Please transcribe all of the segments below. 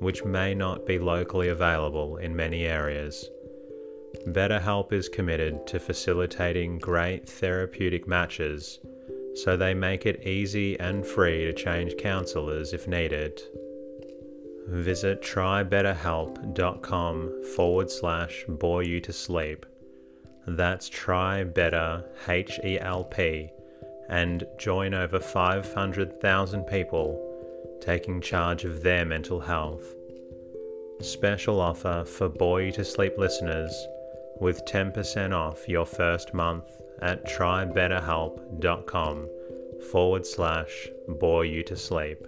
which may not be locally available in many areas. BetterHelp is committed to facilitating great therapeutic matches, so they make it easy and free to change counselors if needed. Visit trybetterhelp.com forward slash bore you to sleep. That's try better H E L P and join over 500,000 people taking charge of their mental health. Special offer for Bore You to Sleep listeners with 10% off your first month at trybetterhelp.com forward slash bore you to sleep.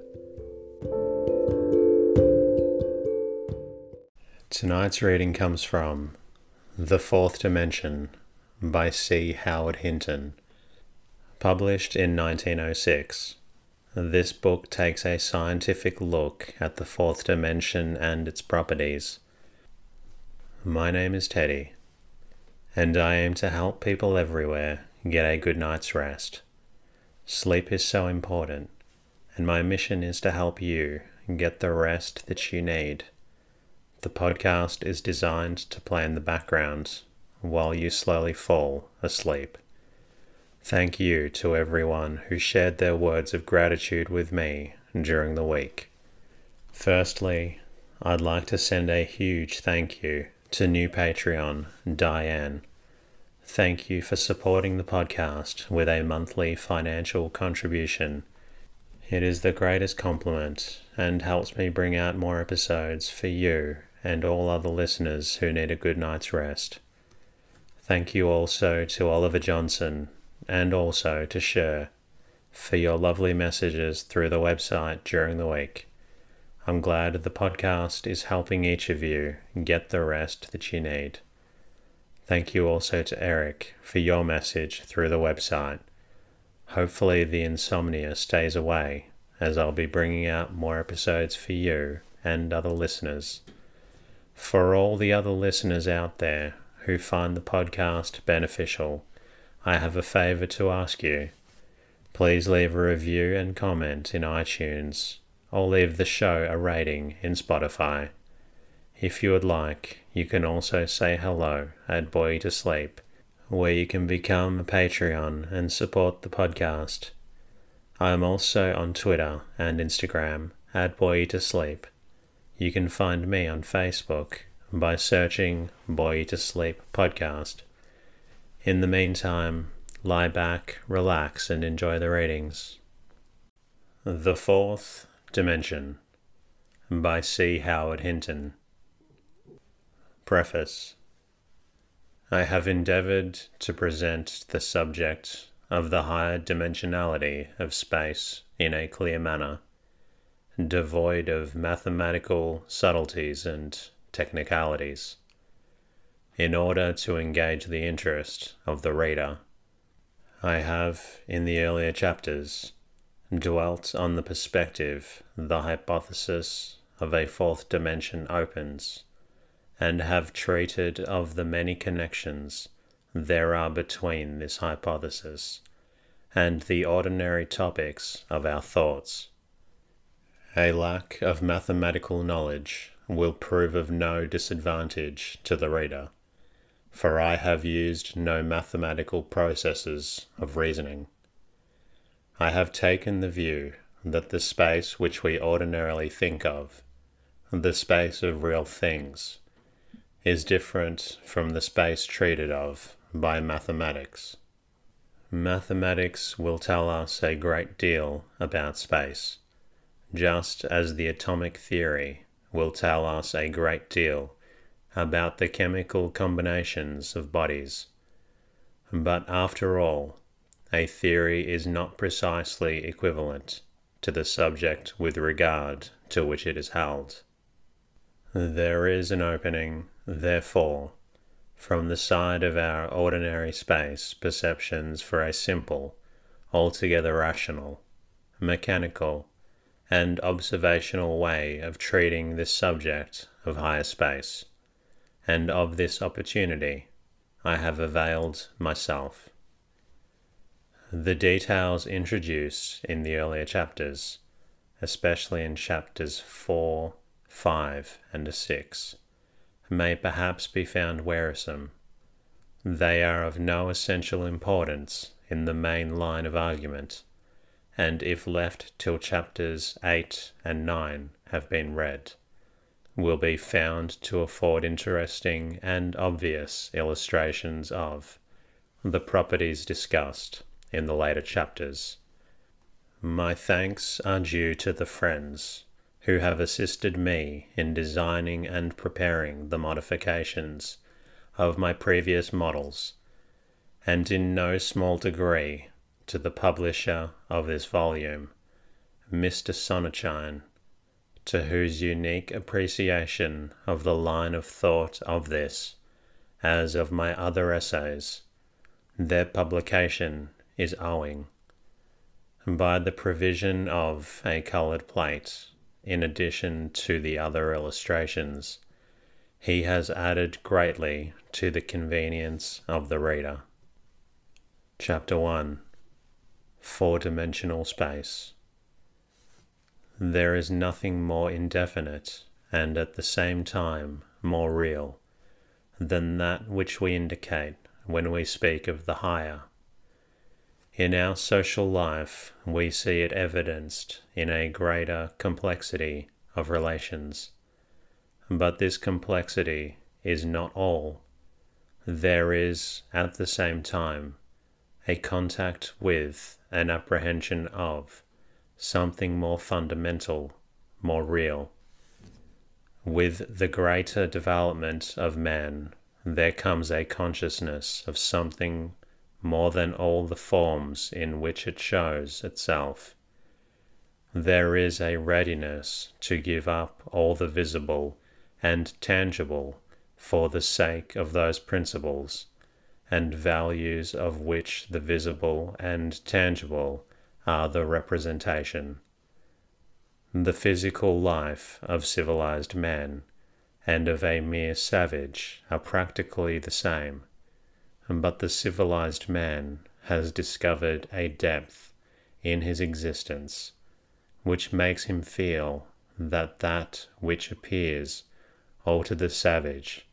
Tonight's reading comes from The Fourth Dimension by C. Howard Hinton, published in 1906. This book takes a scientific look at the fourth dimension and its properties. My name is Teddy, and I aim to help people everywhere get a good night's rest. Sleep is so important, and my mission is to help you get the rest that you need. The podcast is designed to play in the background while you slowly fall asleep. Thank you to everyone who shared their words of gratitude with me during the week. Firstly, I'd like to send a huge thank you to new Patreon, Diane. Thank you for supporting the podcast with a monthly financial contribution. It is the greatest compliment and helps me bring out more episodes for you and all other listeners who need a good night's rest. Thank you also to Oliver Johnson and also to share for your lovely messages through the website during the week. I'm glad the podcast is helping each of you get the rest that you need. Thank you also to Eric for your message through the website. Hopefully, the insomnia stays away as I'll be bringing out more episodes for you and other listeners. For all the other listeners out there who find the podcast beneficial, I have a favor to ask you. Please leave a review and comment in iTunes, or leave the show a rating in Spotify. If you would like, you can also say hello at You to Sleep, where you can become a Patreon and support the podcast. I am also on Twitter and Instagram at You to Sleep. You can find me on Facebook by searching You to Sleep Podcast. In the meantime, lie back, relax, and enjoy the ratings. The Fourth Dimension by C. Howard Hinton. Preface I have endeavored to present the subject of the higher dimensionality of space in a clear manner, devoid of mathematical subtleties and technicalities in order to engage the interest of the reader. I have, in the earlier chapters, dwelt on the perspective the hypothesis of a fourth dimension opens, and have treated of the many connections there are between this hypothesis and the ordinary topics of our thoughts. A lack of mathematical knowledge will prove of no disadvantage to the reader, for I have used no mathematical processes of reasoning. I have taken the view that the space which we ordinarily think of, the space of real things, is different from the space treated of by mathematics. Mathematics will tell us a great deal about space, just as the atomic theory will tell us a great deal about the chemical combinations of bodies. But after all, a theory is not precisely equivalent to the subject with regard to which it is held. There is an opening, therefore, from the side of our ordinary space perceptions for a simple, altogether rational, mechanical, and observational way of treating this subject of higher space, and of this opportunity I have availed myself. The details introduced in the earlier chapters, especially in chapters 4, 5, and 6, may perhaps be found wearisome. They are of no essential importance in the main line of argument, and if left till chapters 8 and 9 have been read, will be found to afford interesting and obvious illustrations of the properties discussed in the later chapters. My thanks are due to the friends who have assisted me in designing and preparing the modifications of my previous models, and in no small degree to the publisher of this volume, Mr. Sonnenschein, to whose unique appreciation of the line of thought of this, as of my other essays, their publication is owing. By the provision of a coloured plate, in addition to the other illustrations, he has added greatly to the convenience of the reader. Chapter 1 Four Dimensional Space There is nothing more indefinite and at the same time more real than that which we indicate when we speak of the higher in our social life, we see it evidenced in a greater complexity of relations. But this complexity is not all. There is, at the same time, a contact with, an apprehension of, something more fundamental, more real. With the greater development of man, there comes a consciousness of something more than all the forms in which it shows itself. There is a readiness to give up all the visible and tangible for the sake of those principles and values of which the visible and tangible are the representation. The physical life of civilized man and of a mere savage are practically the same but the civilized man has discovered a depth in his existence which makes him feel that that which appears all to the savage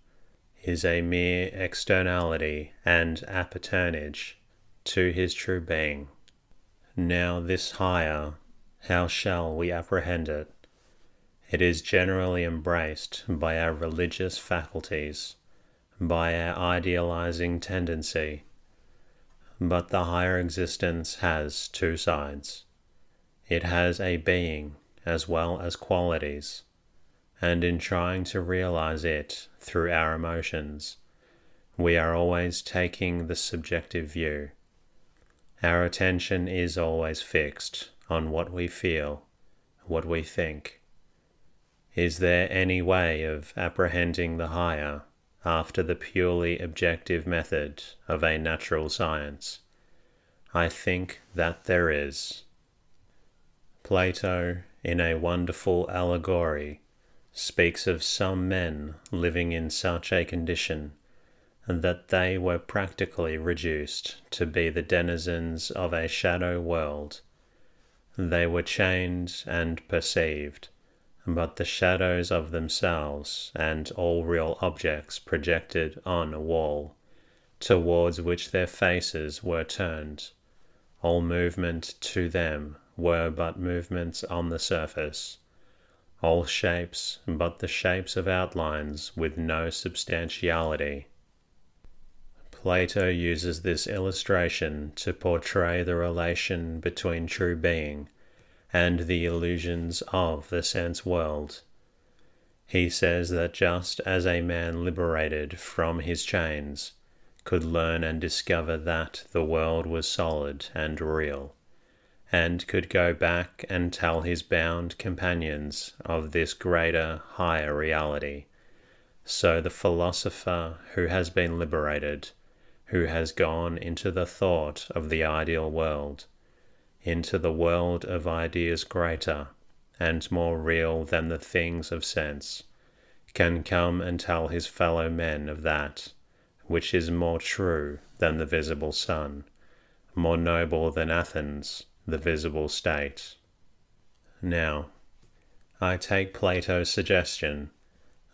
is a mere externality and appurtenage to his true being. Now, this higher, how shall we apprehend it? It is generally embraced by our religious faculties by our idealizing tendency. But the higher existence has two sides. It has a being as well as qualities, and in trying to realize it through our emotions, we are always taking the subjective view. Our attention is always fixed on what we feel, what we think. Is there any way of apprehending the higher after the purely objective method of a natural science? I think that there is. Plato, in a wonderful allegory, speaks of some men living in such a condition that they were practically reduced to be the denizens of a shadow world. They were chained and perceived, but the shadows of themselves and all real objects projected on a wall, towards which their faces were turned. All movement to them were but movements on the surface all shapes but the shapes of outlines with no substantiality. Plato uses this illustration to portray the relation between true being and the illusions of the sense world. He says that just as a man liberated from his chains could learn and discover that the world was solid and real, and could go back and tell his bound companions of this greater, higher reality. So the philosopher who has been liberated, who has gone into the thought of the ideal world, into the world of ideas greater and more real than the things of sense, can come and tell his fellow men of that which is more true than the visible sun, more noble than Athens, the visible state. Now, I take Plato's suggestion,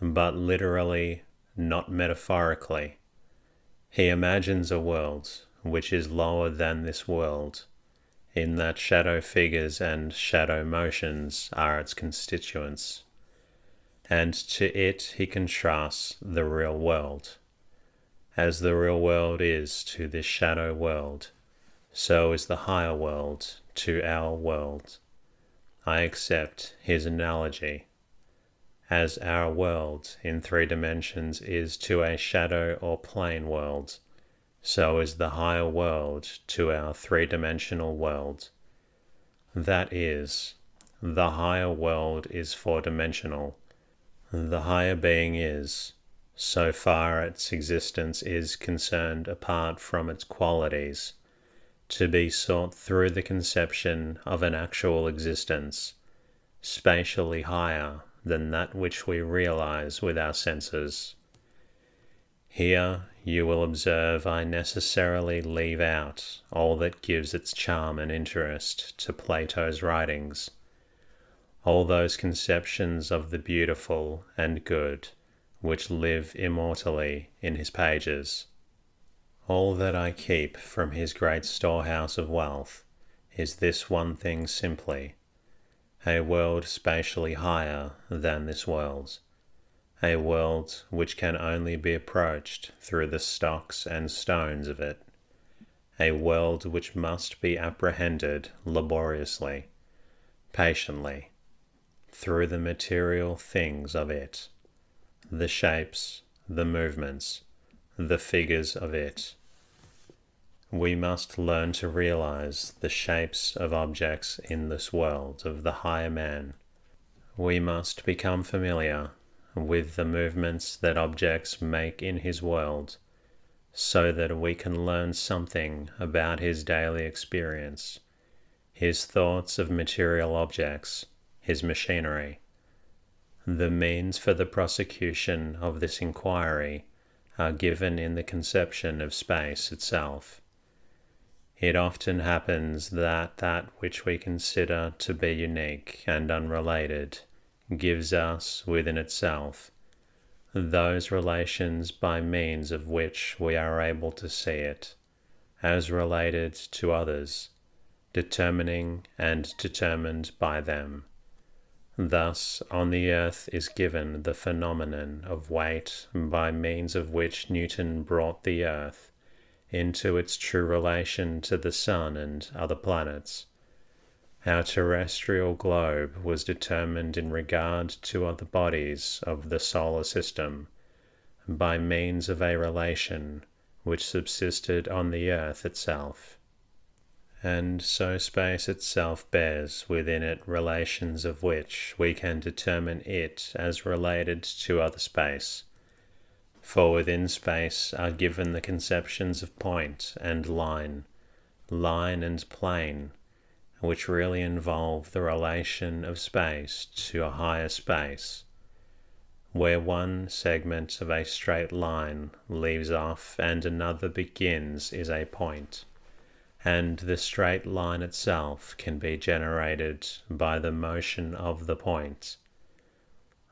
but literally, not metaphorically. He imagines a world which is lower than this world, in that shadow figures and shadow motions are its constituents, and to it he contrasts the real world. As the real world is to this shadow world, so is the higher world to our world. I accept his analogy. As our world in three dimensions is to a shadow or plane world, so is the higher world to our three dimensional world. That is, the higher world is four dimensional. The higher being is, so far its existence is concerned apart from its qualities to be sought through the conception of an actual existence, spatially higher than that which we realize with our senses. Here you will observe I necessarily leave out all that gives its charm and interest to Plato's writings, all those conceptions of the beautiful and good which live immortally in his pages all that I keep from his great storehouse of wealth is this one thing simply a world spatially higher than this world, a world which can only be approached through the stocks and stones of it, a world which must be apprehended laboriously, patiently, through the material things of it, the shapes, the movements, the figures of it. We must learn to realize the shapes of objects in this world of the higher man. We must become familiar with the movements that objects make in his world so that we can learn something about his daily experience, his thoughts of material objects, his machinery. The means for the prosecution of this inquiry are given in the conception of space itself. It often happens that that which we consider to be unique and unrelated gives us within itself those relations by means of which we are able to see it as related to others, determining and determined by them. Thus, on the earth is given the phenomenon of weight by means of which Newton brought the earth into its true relation to the Sun and other planets. Our terrestrial globe was determined in regard to other bodies of the solar system by means of a relation which subsisted on the earth itself and so space itself bears within it relations of which we can determine it as related to other space. For within space are given the conceptions of point and line, line and plane, which really involve the relation of space to a higher space, where one segment of a straight line leaves off and another begins is a point, and the straight line itself can be generated by the motion of the point.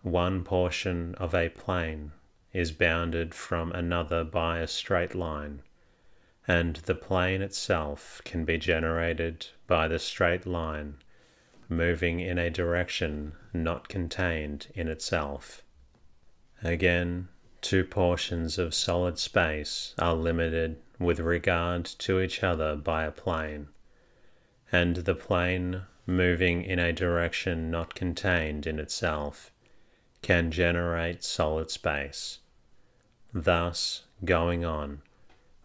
One portion of a plane is bounded from another by a straight line, and the plane itself can be generated by the straight line moving in a direction not contained in itself. Again, two portions of solid space are limited with regard to each other by a plane, and the plane moving in a direction not contained in itself can generate solid space. Thus, going on,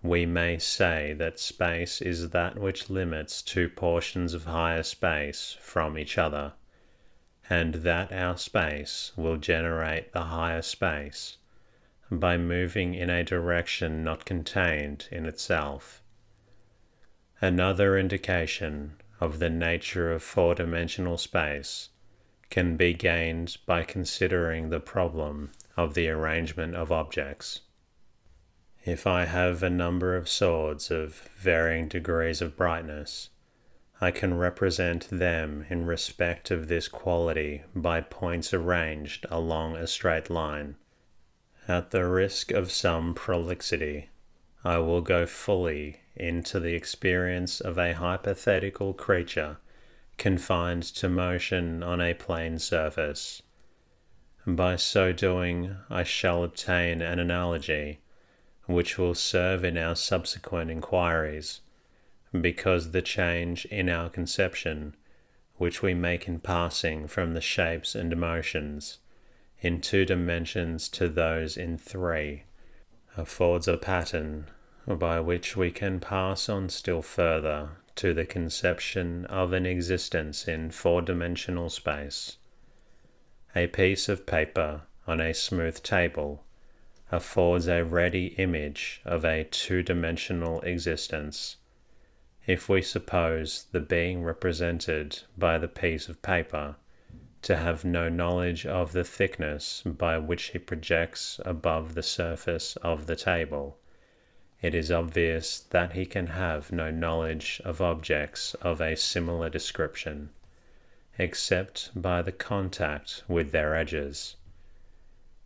we may say that space is that which limits two portions of higher space from each other and that our space will generate the higher space by moving in a direction not contained in itself. Another indication of the nature of four dimensional space can be gained by considering the problem of the arrangement of objects. If I have a number of swords of varying degrees of brightness, I can represent them in respect of this quality by points arranged along a straight line. At the risk of some prolixity, I will go fully into the experience of a hypothetical creature confined to motion on a plane surface. By so doing, I shall obtain an analogy which will serve in our subsequent inquiries because the change in our conception, which we make in passing from the shapes and emotions in two dimensions to those in three, affords a pattern by which we can pass on still further to the conception of an existence in four dimensional space. A piece of paper on a smooth table affords a ready image of a two dimensional existence. If we suppose the being represented by the piece of paper to have no knowledge of the thickness by which he projects above the surface of the table, it is obvious that he can have no knowledge of objects of a similar description, except by the contact with their edges.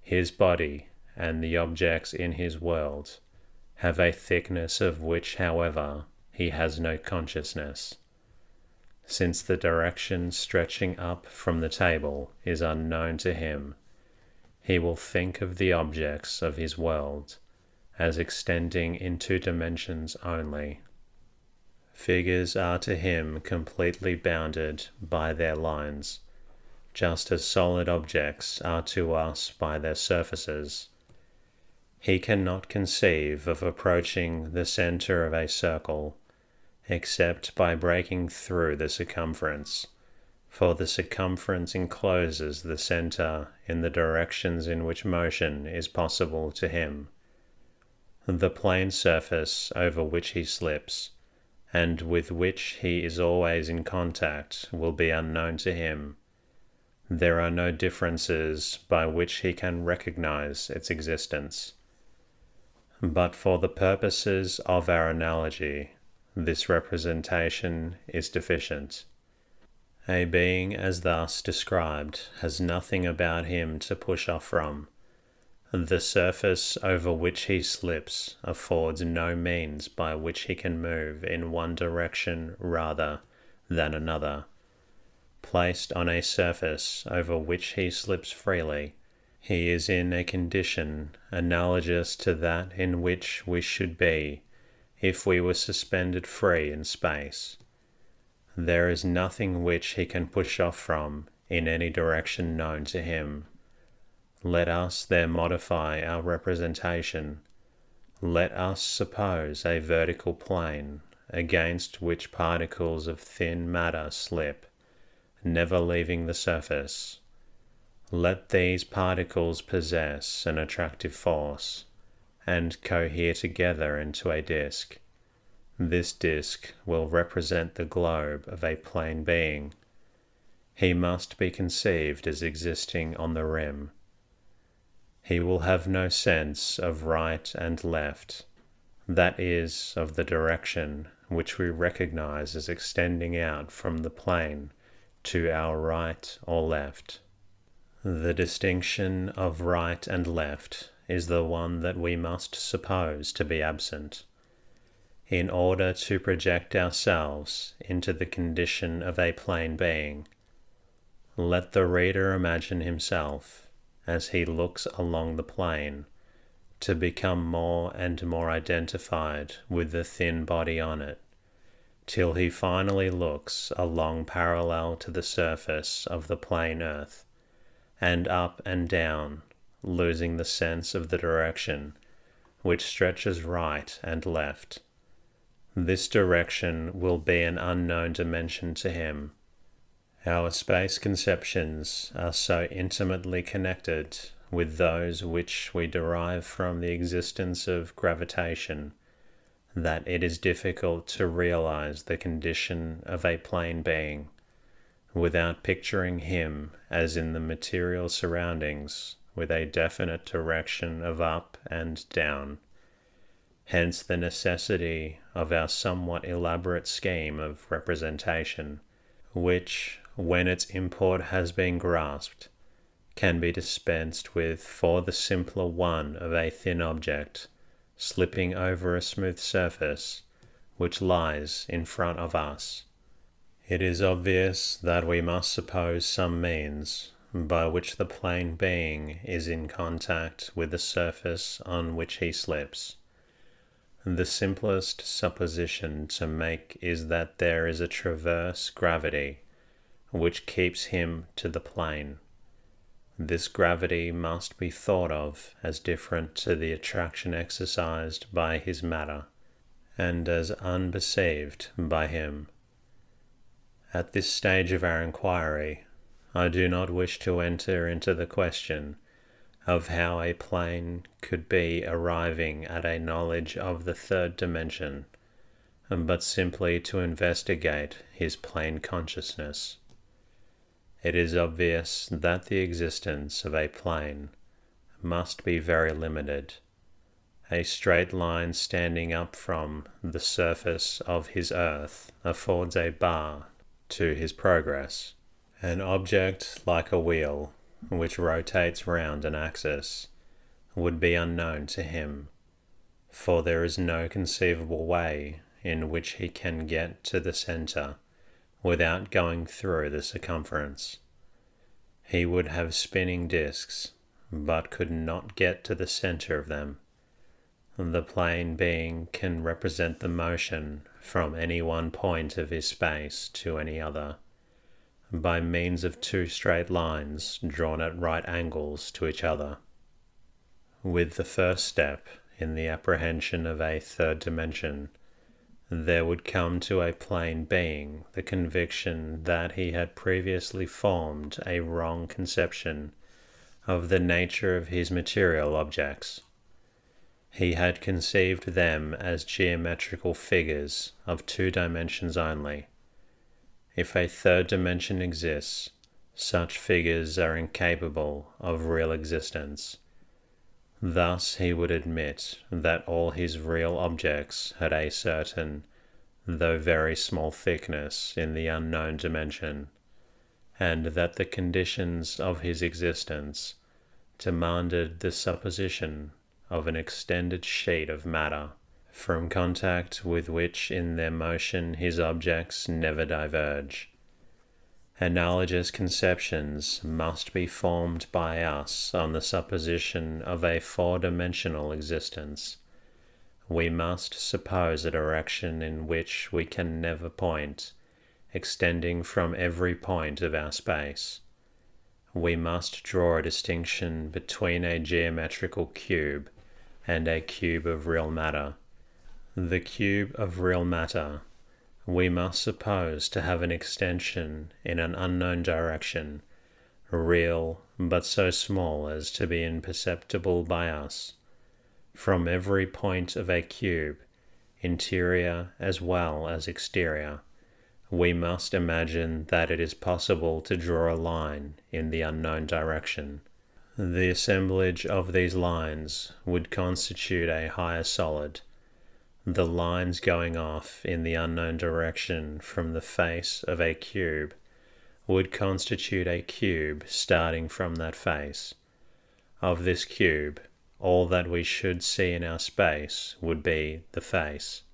His body and the objects in his world have a thickness of which, however, he has no consciousness. Since the direction stretching up from the table is unknown to him, he will think of the objects of his world as extending in two dimensions only. Figures are to him completely bounded by their lines, just as solid objects are to us by their surfaces. He cannot conceive of approaching the center of a circle except by breaking through the circumference, for the circumference encloses the center in the directions in which motion is possible to him. The plane surface over which he slips, and with which he is always in contact, will be unknown to him. There are no differences by which he can recognize its existence. But for the purposes of our analogy, this representation is deficient. A being as thus described has nothing about him to push off from. The surface over which he slips affords no means by which he can move in one direction rather than another. Placed on a surface over which he slips freely, he is in a condition analogous to that in which we should be if we were suspended free in space. There is nothing which he can push off from in any direction known to him. Let us there modify our representation. Let us suppose a vertical plane against which particles of thin matter slip, never leaving the surface. Let these particles possess an attractive force and cohere together into a disk. This disk will represent the globe of a plane being. He must be conceived as existing on the rim. He will have no sense of right and left, that is, of the direction which we recognize as extending out from the plane to our right or left. The distinction of right and left is the one that we must suppose to be absent. In order to project ourselves into the condition of a plane being, let the reader imagine himself, as he looks along the plane, to become more and more identified with the thin body on it, till he finally looks along parallel to the surface of the plane earth, and up and down, losing the sense of the direction, which stretches right and left. This direction will be an unknown dimension to him our space conceptions are so intimately connected with those which we derive from the existence of gravitation that it is difficult to realize the condition of a plane being without picturing him as in the material surroundings with a definite direction of up and down. Hence the necessity of our somewhat elaborate scheme of representation, which, when its import has been grasped, can be dispensed with for the simpler one of a thin object slipping over a smooth surface which lies in front of us. It is obvious that we must suppose some means by which the plane being is in contact with the surface on which he slips. The simplest supposition to make is that there is a transverse gravity which keeps him to the plane. This gravity must be thought of as different to the attraction exercised by his matter, and as unperceived by him. At this stage of our inquiry, I do not wish to enter into the question of how a plane could be arriving at a knowledge of the third dimension, but simply to investigate his plane consciousness it is obvious that the existence of a plane must be very limited. A straight line standing up from the surface of his earth affords a bar to his progress. An object like a wheel, which rotates round an axis, would be unknown to him, for there is no conceivable way in which he can get to the centre without going through the circumference. He would have spinning disks, but could not get to the center of them. The plane being can represent the motion from any one point of his space to any other, by means of two straight lines drawn at right angles to each other. With the first step in the apprehension of a third dimension, there would come to a plane being the conviction that he had previously formed a wrong conception of the nature of his material objects. He had conceived them as geometrical figures of two dimensions only. If a third dimension exists, such figures are incapable of real existence. Thus he would admit that all his real objects had a certain, though very small thickness in the unknown dimension, and that the conditions of his existence demanded the supposition of an extended sheet of matter, from contact with which in their motion his objects never diverge analogous conceptions must be formed by us on the supposition of a four dimensional existence. We must suppose a direction in which we can never point, extending from every point of our space. We must draw a distinction between a geometrical cube and a cube of real matter. The cube of real matter we must suppose to have an extension in an unknown direction, real but so small as to be imperceptible by us, from every point of a cube, interior as well as exterior. We must imagine that it is possible to draw a line in the unknown direction. The assemblage of these lines would constitute a higher solid. The lines going off in the unknown direction from the face of a cube would constitute a cube starting from that face. Of this cube, all that we should see in our space would be the face.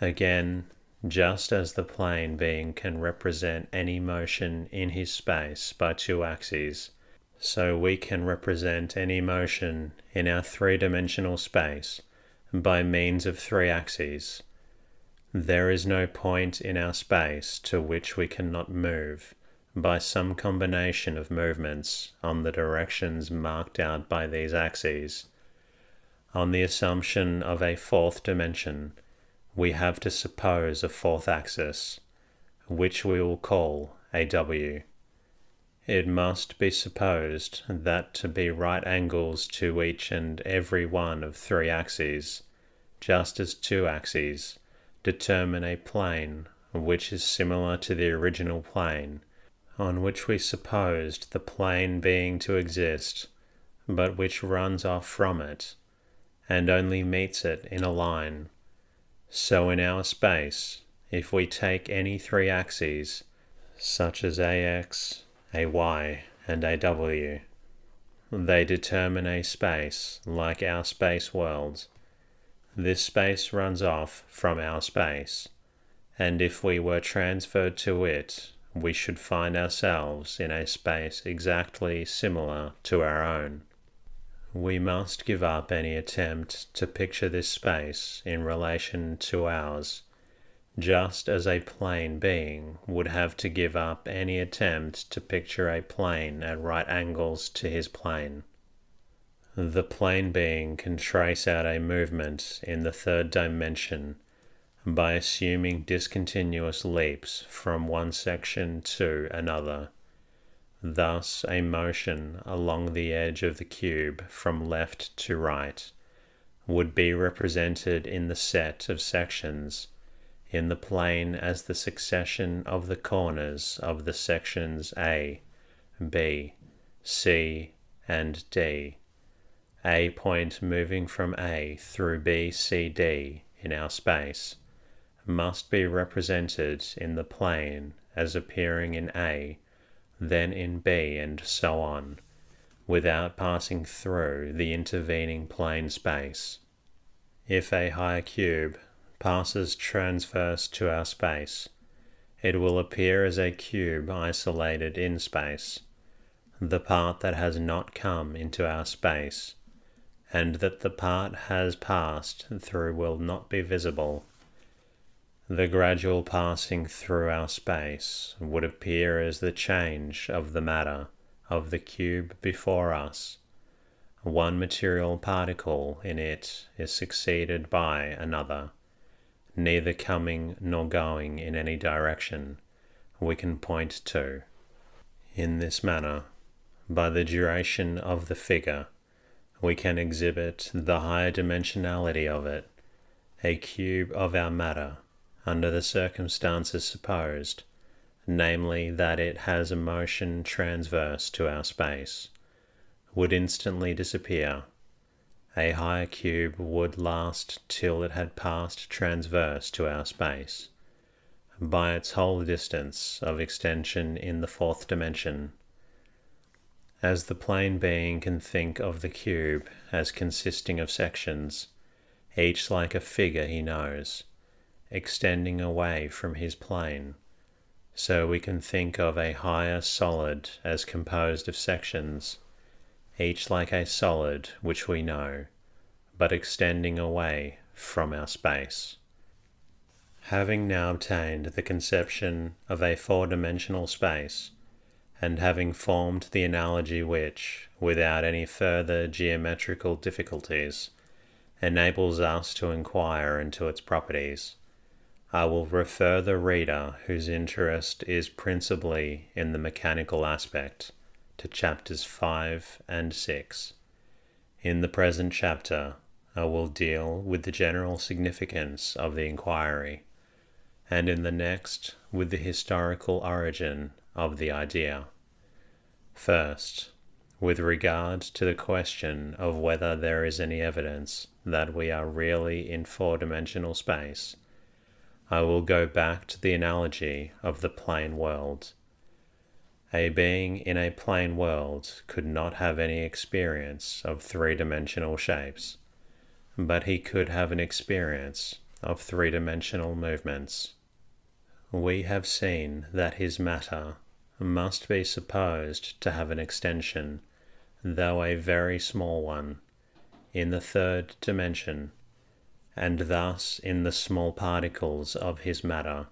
Again, just as the plane being can represent any motion in his space by two axes, so we can represent any motion in our three dimensional space by means of three axes. There is no point in our space to which we cannot move by some combination of movements on the directions marked out by these axes. On the assumption of a fourth dimension, we have to suppose a fourth axis, which we will call a W. It must be supposed that to be right angles to each and every one of three axes, just as two axes determine a plane which is similar to the original plane on which we supposed the plane being to exist, but which runs off from it, and only meets it in a line. So in our space, if we take any three axes, such as AX, AY, and AW, they determine a space like our space worlds. This space runs off from our space, and if we were transferred to it, we should find ourselves in a space exactly similar to our own. We must give up any attempt to picture this space in relation to ours, just as a plane being would have to give up any attempt to picture a plane at right angles to his plane. The plane being can trace out a movement in the third dimension by assuming discontinuous leaps from one section to another. Thus, a motion along the edge of the cube from left to right would be represented in the set of sections in the plane as the succession of the corners of the sections A, B, C, and D. A point moving from A through B, C, D in our space must be represented in the plane as appearing in A then in B, and so on, without passing through the intervening plane space. If a higher cube passes transverse to our space, it will appear as a cube isolated in space, the part that has not come into our space, and that the part has passed through will not be visible. The gradual passing through our space would appear as the change of the matter of the cube before us. One material particle in it is succeeded by another, neither coming nor going in any direction we can point to. In this manner, by the duration of the figure, we can exhibit the higher dimensionality of it, a cube of our matter under the circumstances supposed, namely that it has a motion transverse to our space, would instantly disappear. A higher cube would last till it had passed transverse to our space, by its whole distance of extension in the fourth dimension. As the plane being can think of the cube as consisting of sections, each like a figure he knows, extending away from his plane. So we can think of a higher solid as composed of sections, each like a solid which we know, but extending away from our space. Having now obtained the conception of a four dimensional space, and having formed the analogy which, without any further geometrical difficulties, enables us to inquire into its properties, I will refer the reader whose interest is principally in the mechanical aspect to chapters 5 and 6. In the present chapter, I will deal with the general significance of the inquiry, and in the next with the historical origin of the idea. First, with regard to the question of whether there is any evidence that we are really in four dimensional space, I will go back to the analogy of the plane world. A being in a plane world could not have any experience of three dimensional shapes, but he could have an experience of three dimensional movements. We have seen that his matter must be supposed to have an extension, though a very small one, in the third dimension, and thus in the small particles of his matter,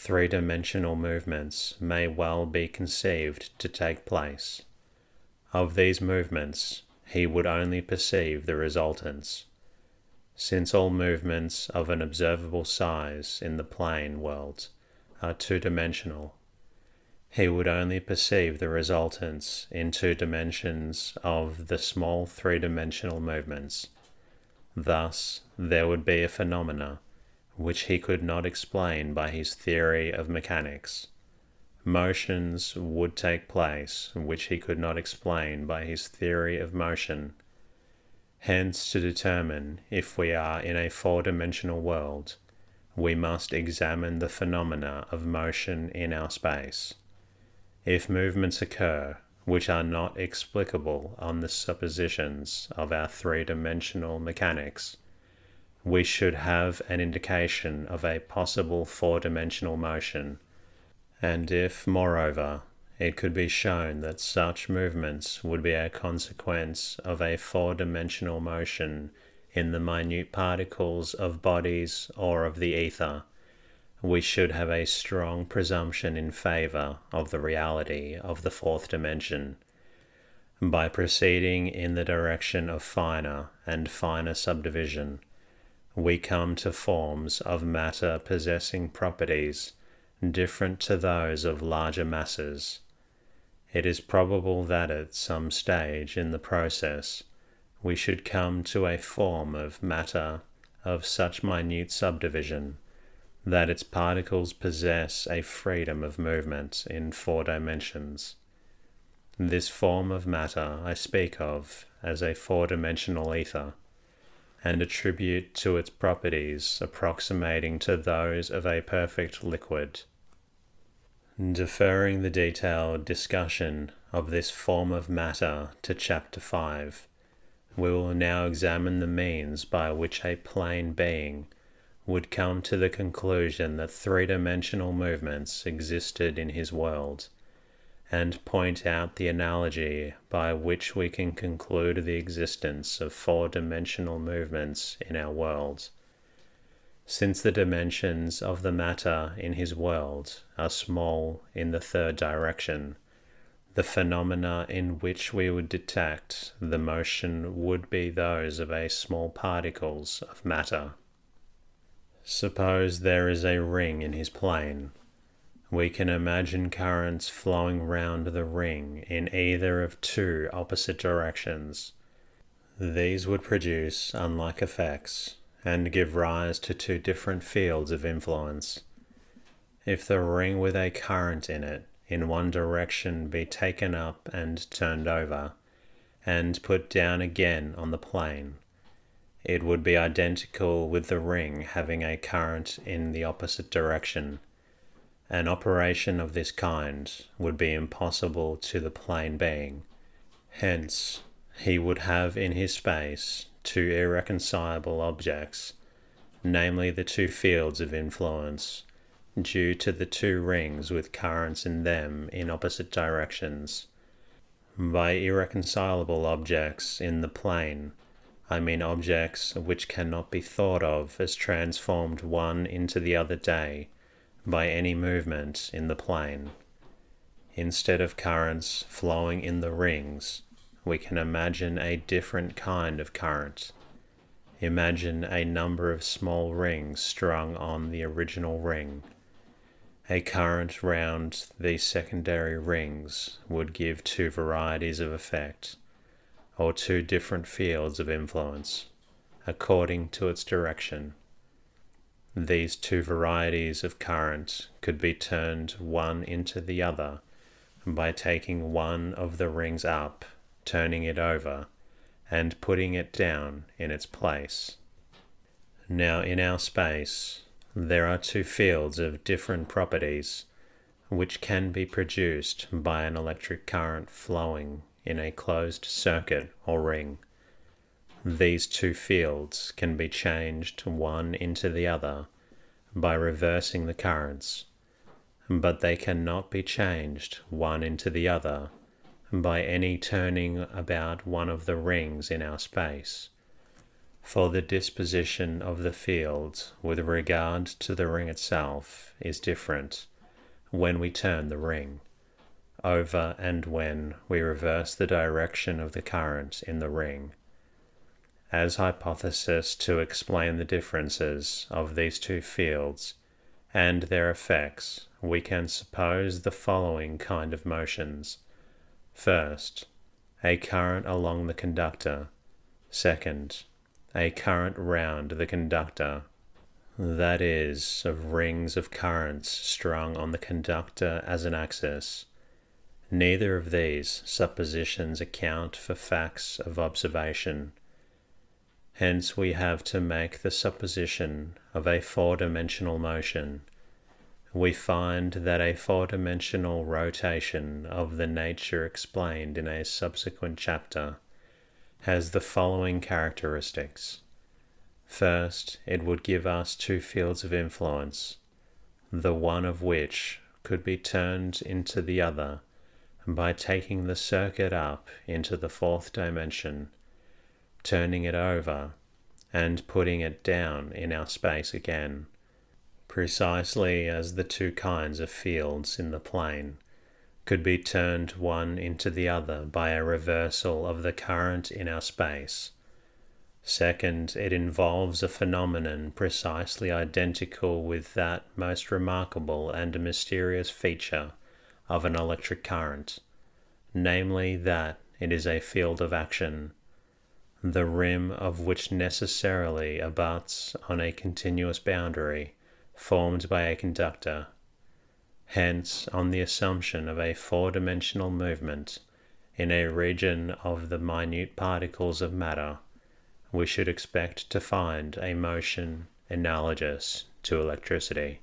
three dimensional movements may well be conceived to take place. Of these movements, he would only perceive the resultants, since all movements of an observable size in the plane world are two dimensional he would only perceive the resultants in two dimensions of the small three dimensional movements. Thus, there would be a phenomena which he could not explain by his theory of mechanics. Motions would take place which he could not explain by his theory of motion. Hence, to determine if we are in a four dimensional world, we must examine the phenomena of motion in our space if movements occur which are not explicable on the suppositions of our three dimensional mechanics, we should have an indication of a possible four dimensional motion, and if, moreover, it could be shown that such movements would be a consequence of a four dimensional motion in the minute particles of bodies or of the ether we should have a strong presumption in favor of the reality of the fourth dimension. By proceeding in the direction of finer and finer subdivision, we come to forms of matter possessing properties different to those of larger masses. It is probable that at some stage in the process we should come to a form of matter of such minute subdivision that its particles possess a freedom of movement in four dimensions. This form of matter I speak of as a four dimensional ether, and attribute to its properties approximating to those of a perfect liquid. Deferring the detailed discussion of this form of matter to Chapter 5, we will now examine the means by which a plane being would come to the conclusion that three dimensional movements existed in his world, and point out the analogy by which we can conclude the existence of four dimensional movements in our world. Since the dimensions of the matter in his world are small in the third direction, the phenomena in which we would detect the motion would be those of a small particles of matter. Suppose there is a ring in his plane. We can imagine currents flowing round the ring in either of two opposite directions. These would produce unlike effects and give rise to two different fields of influence. If the ring with a current in it in one direction be taken up and turned over, and put down again on the plane, it would be identical with the ring having a current in the opposite direction. An operation of this kind would be impossible to the plane being. Hence, he would have in his space two irreconcilable objects, namely the two fields of influence, due to the two rings with currents in them in opposite directions. By irreconcilable objects in the plane, I mean objects which cannot be thought of as transformed one into the other day by any movement in the plane. Instead of currents flowing in the rings, we can imagine a different kind of current. Imagine a number of small rings strung on the original ring. A current round these secondary rings would give two varieties of effect or two different fields of influence, according to its direction. These two varieties of current could be turned one into the other by taking one of the rings up turning it over and putting it down in its place. Now, in our space, there are two fields of different properties which can be produced by an electric current flowing in a closed circuit or ring. These two fields can be changed one into the other by reversing the currents, but they cannot be changed one into the other by any turning about one of the rings in our space. For the disposition of the fields with regard to the ring itself is different when we turn the ring over and when we reverse the direction of the current in the ring. As hypothesis to explain the differences of these two fields and their effects, we can suppose the following kind of motions. First, a current along the conductor. Second, a current round the conductor. That is, of rings of currents strung on the conductor as an axis. Neither of these suppositions account for facts of observation. Hence, we have to make the supposition of a four dimensional motion. We find that a four dimensional rotation of the nature explained in a subsequent chapter has the following characteristics. First, it would give us two fields of influence, the one of which could be turned into the other by taking the circuit up into the fourth dimension turning it over, and putting it down in our space again, precisely as the two kinds of fields in the plane could be turned one into the other by a reversal of the current in our space. Second, it involves a phenomenon precisely identical with that most remarkable and mysterious feature of an electric current, namely that it is a field of action the rim of which necessarily abuts on a continuous boundary formed by a conductor. Hence, on the assumption of a four dimensional movement in a region of the minute particles of matter, we should expect to find a motion analogous to electricity.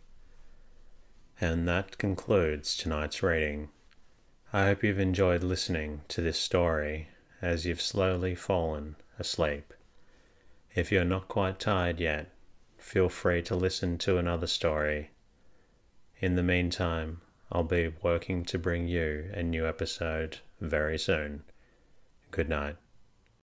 And that concludes tonight's reading. I hope you've enjoyed listening to this story as you've slowly fallen asleep. If you're not quite tired yet, feel free to listen to another story. In the meantime, I'll be working to bring you a new episode very soon. Good night.